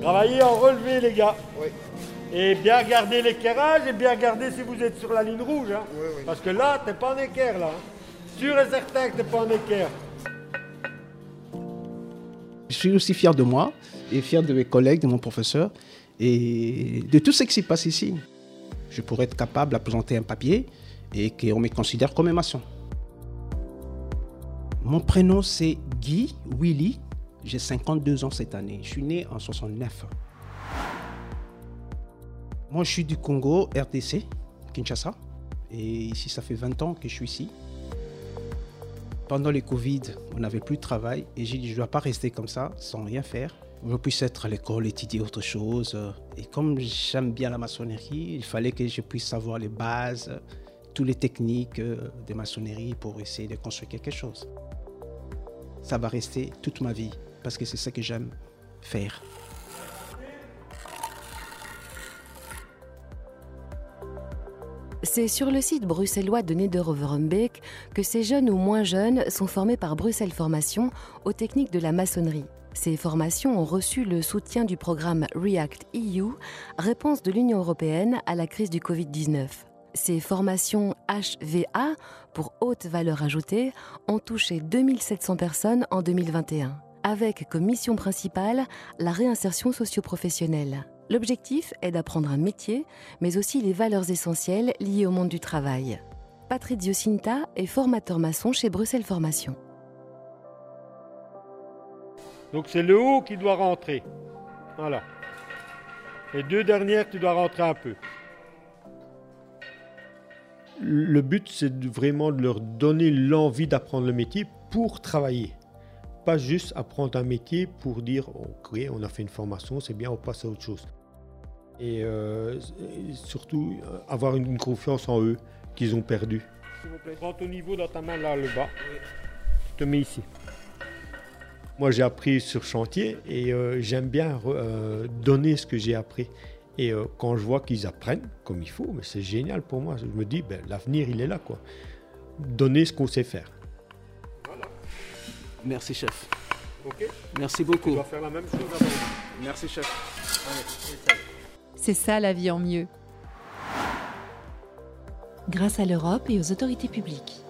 Travaillez en relevé, les gars. Et bien garder l'équerrage et bien garder si vous êtes sur la ligne rouge. hein. Parce que là, t'es pas en équerre, là. hein. Sûr et certain que t'es pas en équerre. Je suis aussi fier de moi et fier de mes collègues, de mon professeur et de tout ce qui se passe ici. Je pourrais être capable de présenter un papier et qu'on me considère comme un maçon. Mon prénom c'est Guy Willy. J'ai 52 ans cette année. Je suis né en 69. Moi, je suis du Congo, RDC, Kinshasa. Et ici, ça fait 20 ans que je suis ici. Pendant le Covid, on n'avait plus de travail et j'ai dit je ne dois pas rester comme ça sans rien faire. Je puisse être à l'école, étudier autre chose. Et comme j'aime bien la maçonnerie, il fallait que je puisse savoir les bases, toutes les techniques de maçonnerie pour essayer de construire quelque chose. Ça va rester toute ma vie parce que c'est ça que j'aime faire. C'est sur le site bruxellois de Nederoverenbeek que ces jeunes ou moins jeunes sont formés par Bruxelles Formation aux techniques de la maçonnerie. Ces formations ont reçu le soutien du programme REACT EU, réponse de l'Union européenne à la crise du Covid-19. Ces formations HVA, pour haute valeur ajoutée, ont touché 2700 personnes en 2021, avec comme mission principale la réinsertion socio-professionnelle. L'objectif est d'apprendre un métier, mais aussi les valeurs essentielles liées au monde du travail. Patrizio Cinta est formateur maçon chez Bruxelles Formation. Donc c'est le haut qui doit rentrer. Voilà. Les deux dernières, tu dois rentrer un peu. Le but, c'est vraiment de leur donner l'envie d'apprendre le métier pour travailler. Pas juste apprendre un métier pour dire, ok, on a fait une formation, c'est bien, on passe à autre chose. Et, euh, et surtout, euh, avoir une, une confiance en eux qu'ils ont perdu. S'il vous plaît, prends ton niveau dans ta main là, le bas. Je te mets ici. Moi, j'ai appris sur chantier et euh, j'aime bien euh, donner ce que j'ai appris. Et euh, quand je vois qu'ils apprennent comme il faut, mais c'est génial pour moi. Je me dis, ben, l'avenir, il est là. quoi. Donner ce qu'on sait faire. Merci chef. Ok Merci beaucoup. faire la même chose avant. Merci chef. C'est ça la vie en mieux. grâce à l'Europe et aux autorités publiques.